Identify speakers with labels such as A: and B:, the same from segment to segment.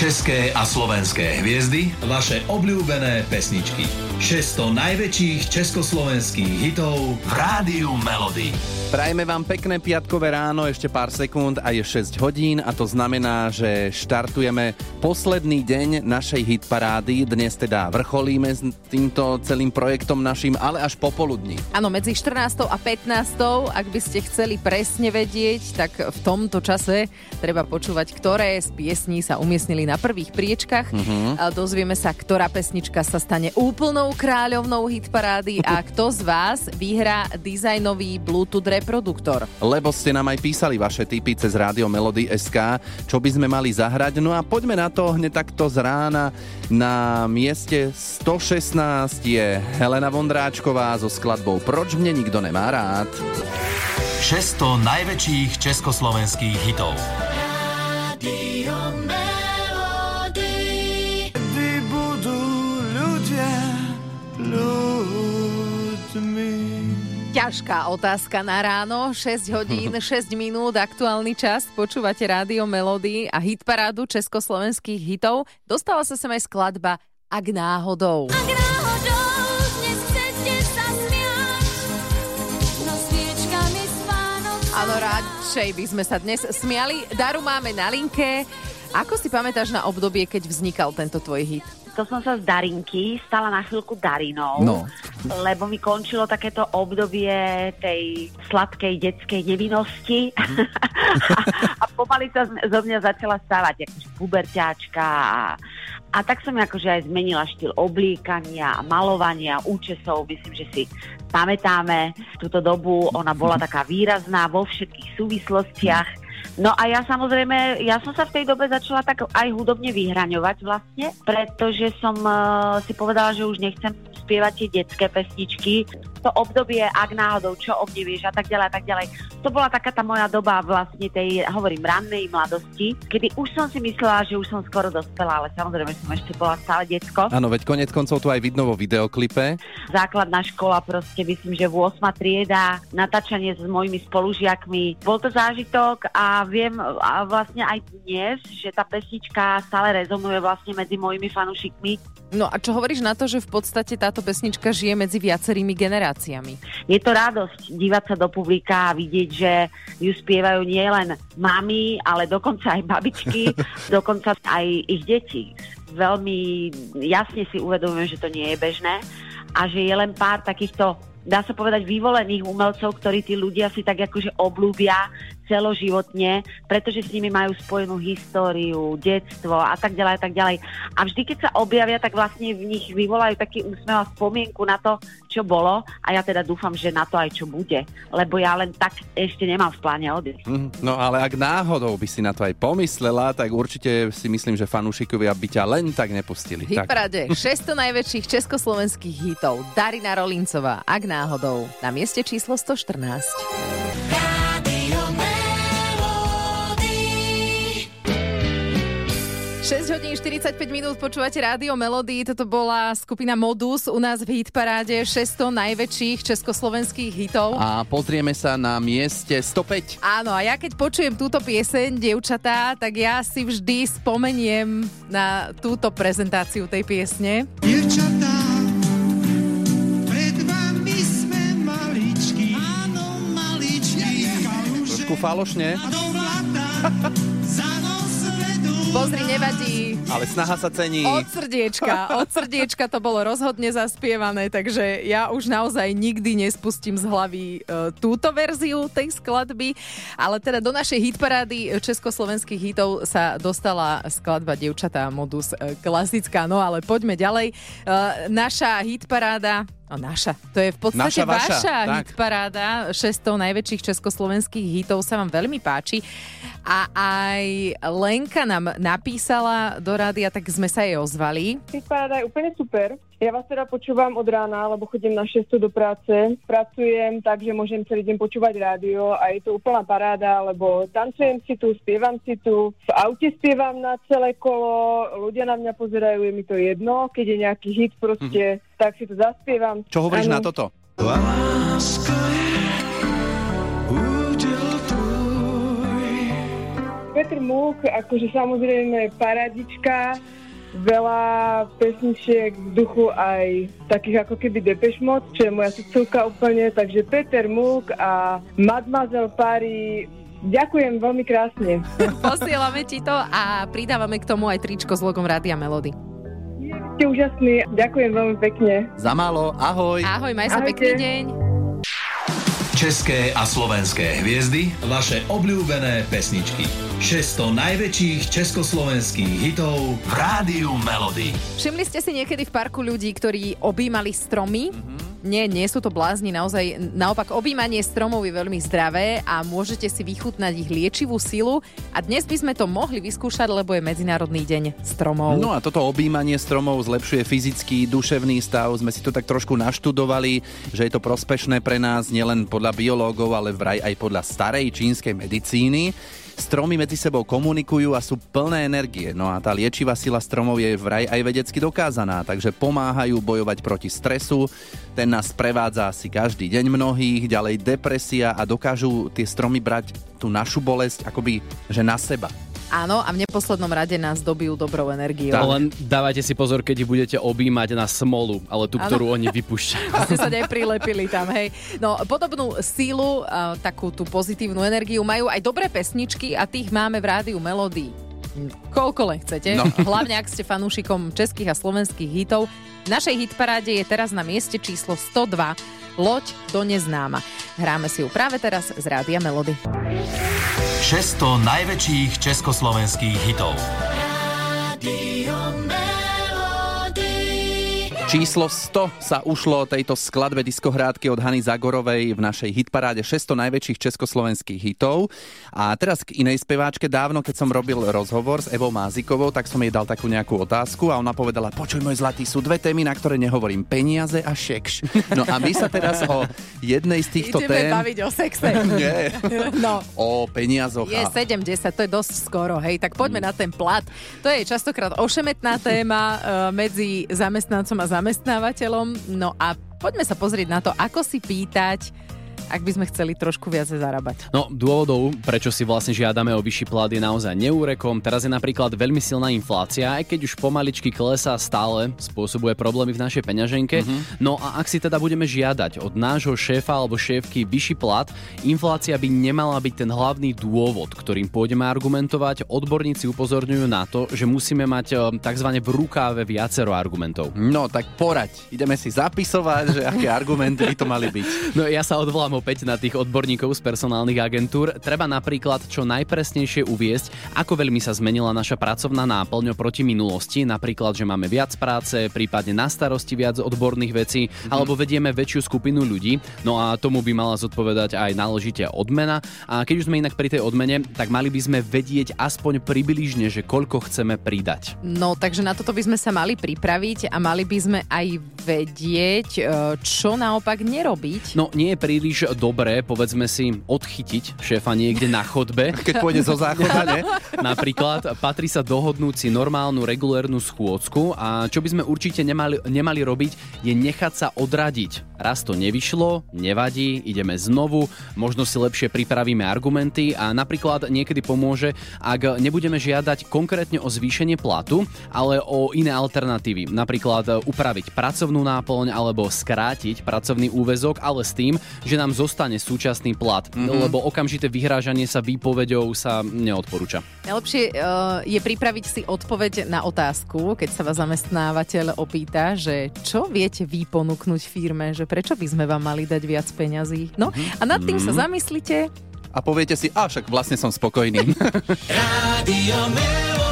A: České a slovenské hviezdy, vaše obľúbené pesničky. 600 najväčších československých hitov v Rádiu Melody.
B: Prajme vám pekné piatkové ráno, ešte pár sekúnd a je 6 hodín a to znamená, že štartujeme posledný deň našej hitparády. Dnes teda vrcholíme s týmto celým projektom našim, ale až popoludní.
C: Áno, medzi 14. a 15. ak by ste chceli presne vedieť, tak v tomto čase treba počúvať, ktoré z piesní sa umiestnili na prvých priečkach. Uh-huh. A dozvieme sa, ktorá pesnička sa stane úplnou kráľovnou hitparády a kto z vás vyhrá dizajnový Bluetooth reproduktor.
B: Lebo ste nám aj písali vaše tipy cez rádio Melody SK, čo by sme mali zahrať. No a poďme na to hneď takto z rána. Na mieste 116 je Helena Vondráčková so skladbou Proč mne nikto nemá rád.
A: 600 najväčších československých hitov.
C: Ťažká otázka na ráno, 6 hodín, 6 minút, aktuálny čas. Počúvate rádio Melody a hitparádu československých hitov. Dostala sa sem aj skladba Ak náhodou. Ak náhodou no Áno, radšej by sme sa dnes smiali. Daru máme na linke. Ako si pamätáš na obdobie, keď vznikal tento tvoj hit?
D: To som sa z Darinky stala na chvíľku Darinou, no. lebo mi končilo takéto obdobie tej sladkej detskej nevinnosti. Mm. a, a pomaly sa zo mňa začala stávať akože puberťáčka a, a tak som akože aj zmenila štýl oblíkania malovania, účesov, myslím, že si pamätáme túto dobu, ona bola taká výrazná vo všetkých súvislostiach No a ja samozrejme, ja som sa v tej dobe začala tak aj hudobne vyhraňovať vlastne, pretože som uh, si povedala, že už nechcem spievať tie detské pesničky. To obdobie, ak náhodou, čo o mne vieš a tak ďalej a tak ďalej. To bola taká tá moja doba vlastne tej, hovorím, rannej mladosti, kedy už som si myslela, že už som skoro dospela, ale samozrejme som ešte bola stále detsko.
B: Áno, veď konec koncov tu aj vidno vo videoklipe.
D: Základná škola proste, myslím, že v 8. trieda, natáčanie s mojimi spolužiakmi. Bol to zážitok a viem a vlastne aj dnes, že tá pesnička stále rezonuje vlastne medzi mojimi fanúšikmi.
C: No a čo hovoríš na to, že v podstate táto pesnička žije medzi viacerými generáciami?
D: Je to radosť dívať sa do publika a vidieť, že ju spievajú nielen mami, ale dokonca aj babičky, dokonca aj ich deti. Veľmi jasne si uvedomujem, že to nie je bežné a že je len pár takýchto dá sa povedať, vyvolených umelcov, ktorí tí ľudia si tak akože oblúbia celoživotne, pretože s nimi majú spojenú históriu, detstvo a tak ďalej a tak ďalej. A vždy, keď sa objavia, tak vlastne v nich vyvolajú taký úsmev a spomienku na to, čo bolo a ja teda dúfam, že na to aj čo bude, lebo ja len tak ešte nemám v pláne odísť. Mm,
B: no ale ak náhodou by si na to aj pomyslela, tak určite si myslím, že fanúšikovia by ťa len tak nepustili.
C: Hitparade, 600 najväčších československých hitov. Darina Rolincová, ak náhodou, na mieste číslo 114. 6 hodín 45 minút počúvate rádio Melody. Toto bola skupina Modus u nás v hitparáde 600 najväčších československých hitov.
B: A pozrieme sa na mieste 105.
C: Áno, a ja keď počujem túto pieseň, dievčatá, tak ja si vždy spomeniem na túto prezentáciu tej piesne. Dievčatá,
B: Trošku falošne.
C: Pozri, nevadí.
B: Ale snaha sa cení.
C: Od srdiečka, od srdiečka to bolo rozhodne zaspievané, takže ja už naozaj nikdy nespustím z hlavy uh, túto verziu tej skladby, ale teda do našej hitparády československých hitov sa dostala skladba Dievčatá modus uh, klasická, no ale poďme ďalej. Uh, naša hitparáda No naša. To je v podstate naša, vaša, vaša hitparáda. 600 najväčších československých hitov sa vám veľmi páči. A aj Lenka nám napísala do rádia, tak sme sa jej ozvali.
E: Hitparáda je úplne super. Ja vás teda počúvam od rána, lebo chodím na 6 do práce. Pracujem tak, že môžem celý deň počúvať rádio a je to úplná paráda, lebo tancujem si tu, spievam si tu, v aute spievam na celé kolo, ľudia na mňa pozerajú, je mi to jedno, keď je nejaký hit proste, mm-hmm. tak si to zaspievam.
B: Čo hovoríš ano. na toto?
E: je Petr Múk, akože samozrejme paradička, veľa pesničiek v duchu aj takých ako keby Depeche Mode, čo je moja srdcovka úplne, takže Peter Múk a Mademoiselle Paris Ďakujem veľmi krásne.
C: Posielame ti to a pridávame k tomu aj tričko s logom Rádia Melody.
E: Ste úžasní, ďakujem veľmi pekne.
B: Za málo, ahoj.
C: Ahoj, maj sa
E: Ahojte.
C: pekný deň.
A: České a slovenské hviezdy, vaše obľúbené pesničky. 600 najväčších československých hitov v Rádiu Melody.
C: Všimli ste si niekedy v parku ľudí, ktorí objímali stromy? Nie, nie sú to blázni, naozaj. Naopak, objímanie stromov je veľmi zdravé a môžete si vychutnať ich liečivú silu. A dnes by sme to mohli vyskúšať, lebo je Medzinárodný deň stromov.
B: No a toto objímanie stromov zlepšuje fyzický, duševný stav. Sme si to tak trošku naštudovali, že je to prospešné pre nás nielen podľa biológov, ale vraj aj podľa starej čínskej medicíny. Stromy medzi sebou komunikujú a sú plné energie. No a tá liečivá sila stromov je vraj aj vedecky dokázaná, takže pomáhajú bojovať proti stresu. Ten nás prevádza asi každý deň mnohých, ďalej depresia a dokážu tie stromy brať tú našu bolesť akoby, že na seba.
C: Áno, a v neposlednom rade nás dobijú dobrou energiou.
B: Tak.
F: Len dávajte si pozor, keď ich budete objímať na smolu, ale tú,
C: Áno.
F: ktorú oni vypúšťajú.
C: ste sa neprilepili tam, hej. No, podobnú sílu, a takú tú pozitívnu energiu majú aj dobré pesničky a tých máme v rádiu Melody. Koľko len chcete.
B: No.
C: Hlavne, ak ste fanúšikom českých a slovenských hitov. V našej hitparáde je teraz na mieste číslo 102 Loď do neznáma. Hráme si ju práve teraz z Rádia Melody.
A: 600 najväčších československých hitov.
B: Číslo 100 sa ušlo tejto skladbe diskohrádky od Hany Zagorovej v našej hitparáde 600 najväčších československých hitov. A teraz k inej speváčke. Dávno, keď som robil rozhovor s Evou Mázikovou, tak som jej dal takú nejakú otázku a ona povedala, počuj môj zlatý, sú dve témy, na ktoré nehovorím. Peniaze a šekš. No a my sa teraz o jednej z týchto
C: Ideme
B: tém...
C: baviť o sexe.
B: Nie.
C: No.
B: O peniazoch.
C: Je
B: a-
C: 70, to je dosť skoro, hej, tak poďme na ten plat. To je častokrát ošemetná téma e, medzi zamestnancom a zamestnávateľom. No a poďme sa pozrieť na to, ako si pýtať, ak by sme chceli trošku viac zarábať.
F: No, dôvodov, prečo si vlastne žiadame o vyšší plat je naozaj neúrekom. Teraz je napríklad veľmi silná inflácia, aj keď už pomaličky klesá stále, spôsobuje problémy v našej peňaženke. No a ak si teda budeme žiadať od nášho šéfa alebo šéfky vyšší plat, inflácia by nemala byť ten hlavný dôvod, ktorým pôjdeme argumentovať. Odborníci upozorňujú na to, že musíme mať e, tzv. v rukáve viacero argumentov.
B: No tak poraď, ideme si zapisovať, že aké argumenty by to mali byť.
F: No ja sa odvolám opäť na tých odborníkov z personálnych agentúr. Treba napríklad čo najpresnejšie uviesť, ako veľmi sa zmenila naša pracovná náplň oproti minulosti. Napríklad, že máme viac práce, prípadne na starosti viac odborných vecí, alebo vedieme väčšiu skupinu ľudí. No a tomu by mala zodpovedať aj náležite odmena. A keď už sme inak pri tej odmene, tak mali by sme vedieť aspoň približne, že koľko chceme pridať.
C: No, takže na toto by sme sa mali pripraviť a mali by sme aj vedieť, e, čo naopak nerobiť.
F: No nie je príliš dobré, povedzme si, odchytiť šéfa niekde na chodbe.
B: Keď pôjde zo záchoda, ne?
F: Napríklad patrí sa dohodnúť si normálnu regulérnu schôdzku a čo by sme určite nemali, nemali robiť, je nechať sa odradiť. Raz to nevyšlo, nevadí, ideme znovu, možno si lepšie pripravíme argumenty a napríklad niekedy pomôže, ak nebudeme žiadať konkrétne o zvýšenie platu, ale o iné alternatívy. Napríklad upraviť pracovnú náplň alebo skrátiť pracovný úvezok, ale s tým, že nám zostane súčasný plat, mm-hmm. lebo okamžité vyhrážanie sa výpovedou sa neodporúča.
C: Najlepšie uh, je pripraviť si odpoveď na otázku, keď sa vás zamestnávateľ opýta, že čo viete vy ponúknuť firme, že prečo by sme vám mali dať viac peňazí. No a nad tým sa zamyslite.
B: A poviete si, a však vlastne som spokojný.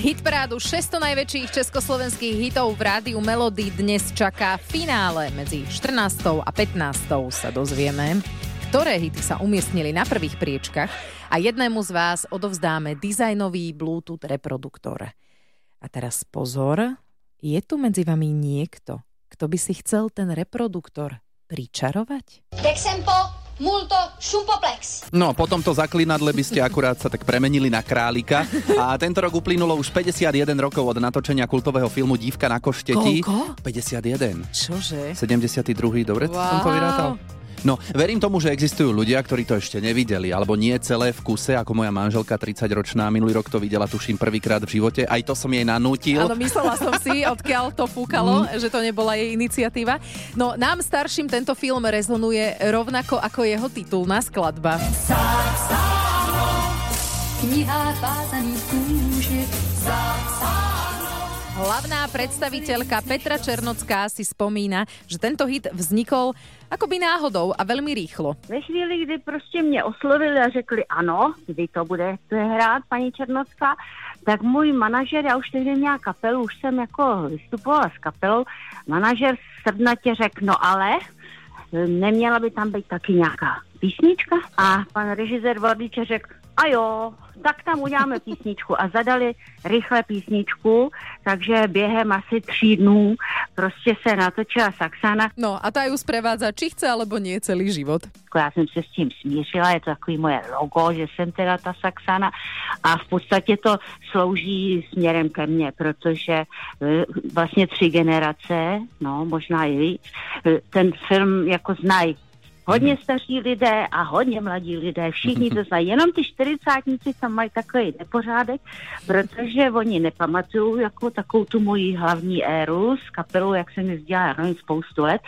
C: Hitparádu 600 najväčších československých hitov v rádiu Melody dnes čaká finále. Medzi 14. a 15. sa dozvieme, ktoré hity sa umiestnili na prvých priečkach a jednému z vás odovzdáme dizajnový Bluetooth reproduktor. A teraz pozor, je tu medzi vami niekto, kto by si chcel ten reproduktor pričarovať?
G: Dexempo, multo, šumpoplex.
B: No, potom to zaklinadle by ste akurát sa tak premenili na králika. A tento rok uplynulo už 51 rokov od natočenia kultového filmu Dívka na košteti.
C: Koľko?
B: 51.
C: Čože?
B: 72. Dobre
C: Wow.
B: som to vyrátal? No, verím tomu, že existujú ľudia, ktorí to ešte nevideli, alebo nie celé v kuse, ako moja manželka 30-ročná, minulý rok to videla, tuším, prvýkrát v živote. Aj to som jej nanútil.
C: Áno, myslela som si, odkiaľ to fúkalo, mm. že to nebola jej iniciatíva. No, nám starším tento film rezonuje rovnako ako jeho titulná skladba. Kniha kúže, Hlavná predstaviteľka Petra Černocká si spomína, že tento hit vznikol akoby náhodou a veľmi rýchlo.
D: Ve chvíli, kdy prostě mě oslovili a řekli ano, kdy to bude hrát paní Černocká, tak můj manažer, já už tehdy měla kapelu, už jsem jako vystupovala s kapelou, manažer srdnatě řekl, no ale neměla by tam být taky nějaká písnička a pan režisér Vladíče řekl, a jo, tak tam uděláme písničku a zadali rychle písničku, takže během asi tří dnů prostě se natočila Saxana.
C: No a ta ju sprevádza, či chce alebo nie celý život.
D: Já jsem se s tím smířila, je to takový moje logo, že jsem teda ta Saxana a v podstatě to slouží směrem ke mně, protože e, vlastně tři generace, no možná i víc, e, ten film jako znají Hodně staří lidé a hodně mladí lidé, všichni to znají. Jenom ty čtyřicátníci tam mají takový nepořádek, protože oni nepamatují jako takovou tu moji hlavní éru s kapelou, jak jsem jezdila, nevím, spoustu let.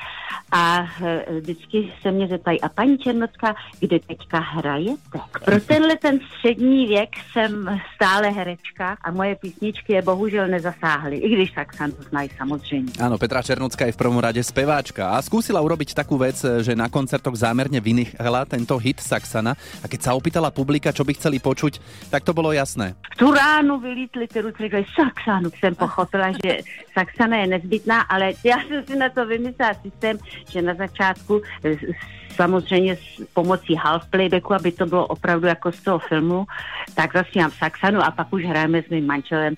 D: A e, vždycky se mě zeptají, a paní Černocká, kde teďka hrajete? Pro tenhle ten střední věk jsem stále herečka a moje písničky je bohužel nezasáhly, i když tak sam to znají samozřejmě.
B: Áno, Petra Černocká je v prvom rade speváčka a skúsila urobiť takú vec, že na koncertoch začiatok zámerne vynichala tento hit Saxana a keď sa opýtala publika, čo by chceli počuť, tak to bolo jasné.
D: V tu ránu vylítli ty ruce, Saxanu. Jsem pochopila, že Saxana je nezbytná, ale já jsem si na to vymyslela systém, že na začátku samozřejmě s pomocí half playbacku, aby to bylo opravdu jako z toho filmu, tak zaspívám Saxanu a pak už hrajeme s mým manželem,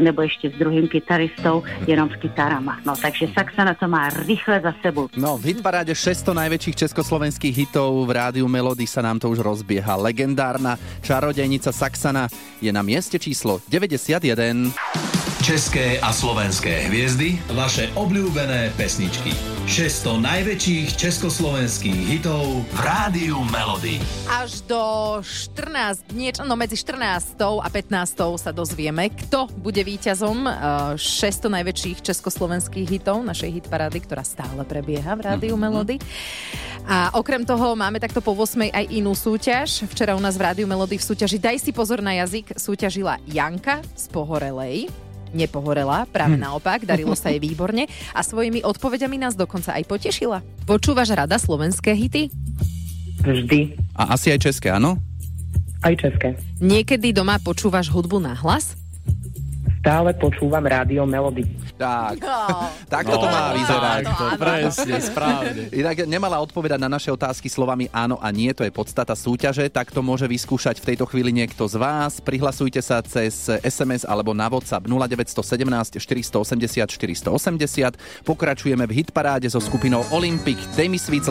D: nebo ještě s druhým kytaristou, jenom s kytarama. No, takže Saxana to má rychle za sebou.
B: No, v hitparáde 600 najväčších československých hitov v rádiu Melody sa nám to už rozbieha. Legendárna čarodejnica Saxana je na mieste číslo 91.
A: České a slovenské hviezdy, vaše obľúbené pesničky. 600 najväčších československých hitov v Rádiu Melody.
C: Až do 14 dní, no medzi 14. a 15. sa dozvieme, kto bude víťazom 600 eh, najväčších československých hitov našej hitparády, ktorá stále prebieha v Rádiu mm-hmm. Melody. A okrem toho máme takto po 8. aj inú súťaž. Včera u nás v Rádiu Melody v súťaži Daj si pozor na jazyk súťažila Janka z Pohorelej nepohorela, práve hm. naopak, darilo sa jej výborne a svojimi odpovediami nás dokonca aj potešila. Počúvaš rada slovenské hity?
H: Vždy.
B: A asi aj české, áno?
H: Aj české.
C: Niekedy doma počúvaš hudbu na hlas?
H: Stále počúvam rádio Melody.
B: Tak, no. takto no, to má vyzerať.
F: To, presne, správne.
B: Inak nemala odpovedať na naše otázky slovami áno a nie, to je podstata súťaže, tak to môže vyskúšať v tejto chvíli niekto z vás. Prihlasujte sa cez SMS alebo na WhatsApp 0917 480 480. Pokračujeme v hitparáde so skupinou Olympic Demis víc,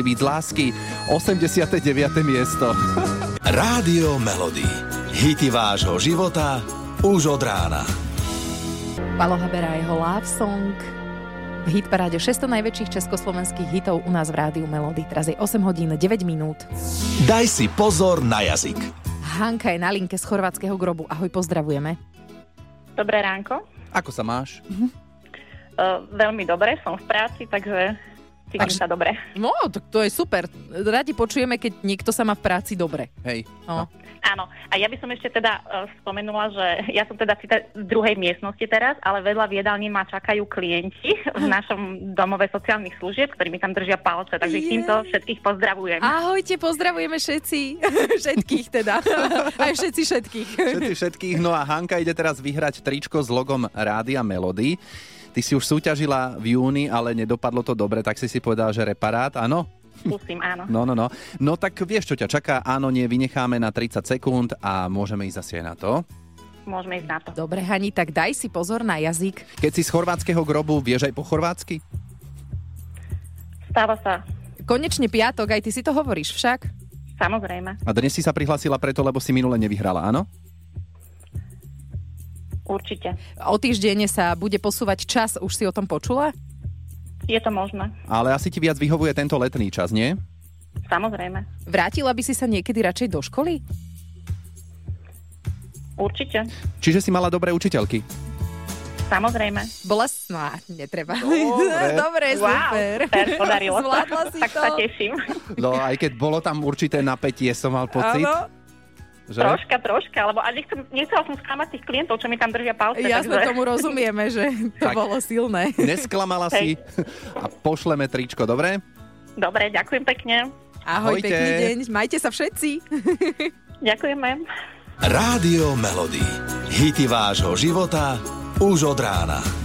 B: víc lásky 89. miesto.
A: Rádio Melody. Hity vášho života už od rána.
C: Palo Habera jeho Love Song v hitparáde 600 najväčších československých hitov u nás v rádiu Melody. Teraz je 8 hodín 9 minút.
A: Daj si pozor na jazyk.
C: Hanka je na linke z chorvátskeho grobu. Ahoj, pozdravujeme.
I: Dobré ránko.
B: Ako sa máš?
I: Uh, veľmi dobre, som v práci, takže cítim sa dobre.
C: No, to, to je super. Radi počujeme, keď niekto sa má v práci dobre.
B: Hej.
C: No.
I: no. Áno, a ja by som ešte teda uh, spomenula, že ja som teda v druhej miestnosti teraz, ale vedľa v jedálni ma čakajú klienti v našom domove sociálnych služieb, ktorí mi tam držia palce, takže yeah. týmto všetkých pozdravujem.
C: Ahojte, pozdravujeme všetci, všetkých teda, aj všetci všetkých.
B: Všetci všetkých, no a Hanka ide teraz vyhrať tričko s logom Rádia Melody. Ty si už súťažila v júni, ale nedopadlo to dobre, tak si si povedal, že reparát, áno?
I: Skúsim, áno.
B: No, no, no. No tak vieš, čo ťa čaká. Áno, nie, vynecháme na 30 sekúnd a môžeme ísť asi aj na to.
I: Môžeme ísť na to.
C: Dobre, Hani, tak daj si pozor na jazyk.
B: Keď si z chorvátskeho grobu, vieš aj po chorvátsky?
I: Stáva sa.
C: Konečne piatok, aj ty si to hovoríš však?
I: Samozrejme.
B: A dnes si sa prihlasila preto, lebo si minule nevyhrala, áno?
I: Určite.
C: O týždeň sa bude posúvať čas, už si o tom počula?
I: Je to možné.
B: Ale asi ti viac vyhovuje tento letný čas, nie?
I: Samozrejme.
C: Vrátila by si sa niekedy radšej do školy?
I: Určite.
B: Čiže si mala dobré učiteľky.
I: Samozrejme.
C: Bola... No, á, netreba.
B: Dobre.
C: Dobre.
I: Wow, super, podarilo.
C: Zvládla si
I: tak
C: to.
I: sa teším.
B: No aj keď bolo tam určité napätie, som mal pocit.
C: Áno,
B: Že?
I: Troška, troška, lebo a nechcem, nechcela som sklamať tých klientov, čo mi tam držia palce.
C: jasno
I: takže...
C: tomu rozumieme, že to
B: Tak.
C: bolo silné.
B: Nesklamala si a pošleme tričko, dobre?
I: Dobre, ďakujem pekne.
C: Ahoj,
B: Ahojte.
C: pekný deň. Majte sa všetci.
I: Ďakujeme.
A: Rádio Melody. Hity vášho života už od rána.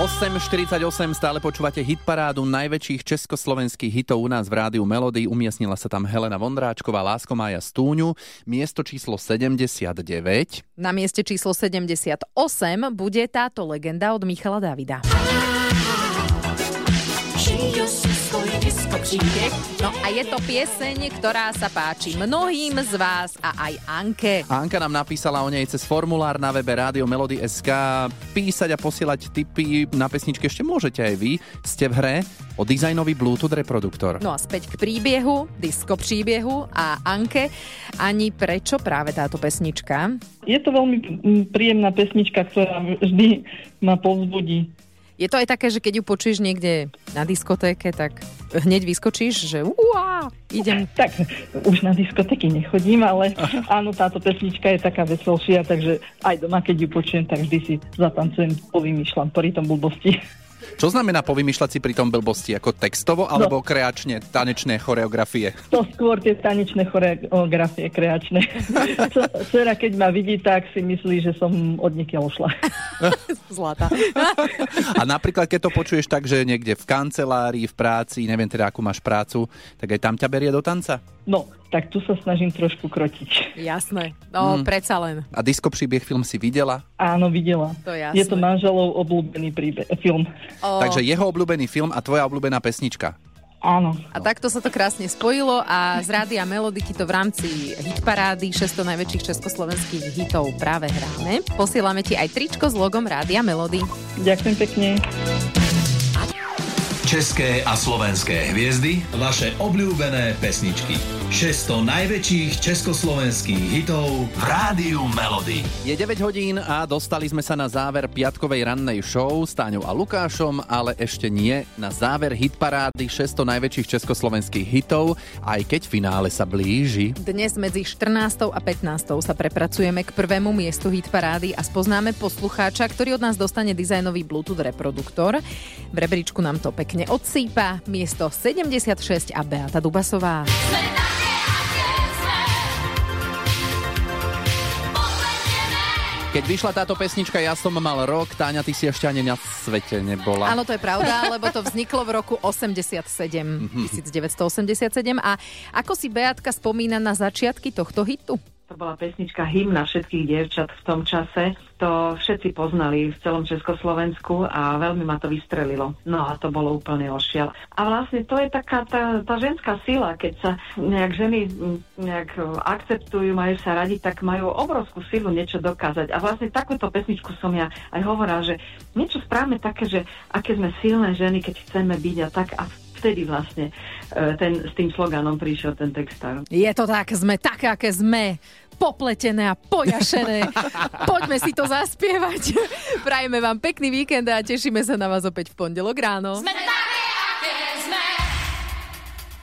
B: 8.48 stále počúvate hitparádu najväčších československých hitov u nás v rádiu Melody. Umiestnila sa tam Helena Vondráčková, Lásko Mája Stúňu, miesto číslo 79.
C: Na mieste číslo 78 bude táto legenda od Michala Davida. No a je to pieseň, ktorá sa páči mnohým z vás a aj Anke.
B: Anka nám napísala o nej cez formulár na webe Rádio Melody SK. Písať a posielať tipy na pesničky ešte môžete aj vy. Ste v hre o dizajnový Bluetooth reproduktor.
C: No a späť k príbehu, disco príbehu a Anke. Ani prečo práve táto pesnička?
J: Je to veľmi príjemná pesnička, ktorá vždy ma povzbudí.
C: Je to aj také, že keď ju počuješ niekde na diskotéke, tak hneď vyskočíš, že uá, idem.
J: Tak, už na diskotéky nechodím, ale áno, táto pesnička je taká veselšia, takže aj doma, keď ju počujem, tak vždy si zatancujem, povymýšľam, pri tom blbosti.
B: Čo znamená povymýšľať si pri tom blbosti? Ako textovo alebo kreačne, tanečné choreografie?
J: To skôr tie tanečné choreografie kreačné. Dcera, keď ma vidí, tak si myslí, že som od niekiaľ šla.
C: Zlata.
B: A napríklad, keď to počuješ tak, že niekde v kancelárii, v práci, neviem teda, akú máš prácu, tak aj tam ťa berie do tanca?
J: No, tak tu sa snažím trošku krotiť.
C: Jasné. No,
B: Mm.
C: predsa len.
B: A disko príbeh film si videla?
J: Áno, videla.
C: To jasné.
J: Je to manželov obľúbený príbe- film.
C: O,
B: Takže jeho obľúbený film a tvoja obľúbená pesnička.
J: Áno.
C: A takto sa to krásne spojilo a z Rádia Melody ti to v rámci hitparády 600 najväčších československých hitov práve hráme. Posielame ti aj tričko s logom Rádia Melody.
J: Ďakujem pekne.
A: České a slovenské hviezdy, vaše obľúbené pesničky. 600 najväčších československých hitov v Rádiu Melody.
B: Je 9 hodín a dostali sme sa na záver piatkovej rannej show s Táňou a Lukášom, ale ešte nie na záver hitparády 600 najväčších československých hitov, aj keď finále sa blíži.
C: Dnes medzi 14. a 15. sa prepracujeme k prvému miestu hitparády a spoznáme poslucháča, ktorý od nás dostane dizajnový Bluetooth reproduktor. V rebríčku nám to pekne odsýpa. Miesto 76 a Beata Dubasová.
B: Keď vyšla táto pesnička, ja som mal rok, Táňa, ty si ešte ani na svete nebola.
C: Áno, to je pravda, lebo to vzniklo v roku 87, 1987. A ako si Beatka spomína na začiatky tohto hitu?
K: To bola pesnička hymna všetkých dievčat v tom čase. To všetci poznali v celom Československu a veľmi ma to vystrelilo. No a to bolo úplne ošiel. A vlastne to je taká tá, tá ženská sila, keď sa nejak ženy nejak akceptujú, majú sa radi, tak majú obrovskú silu niečo dokázať. A vlastne takúto pesničku som ja aj hovorila, že niečo správame také, že aké sme silné ženy, keď chceme byť a tak a vtedy vlastne e, ten, s tým sloganom prišiel ten textár.
C: Je to tak, sme také, aké sme popletené a pojašené. Poďme si to zaspievať. Prajeme vám pekný víkend a tešíme sa na vás opäť v pondelok ráno.
G: Sme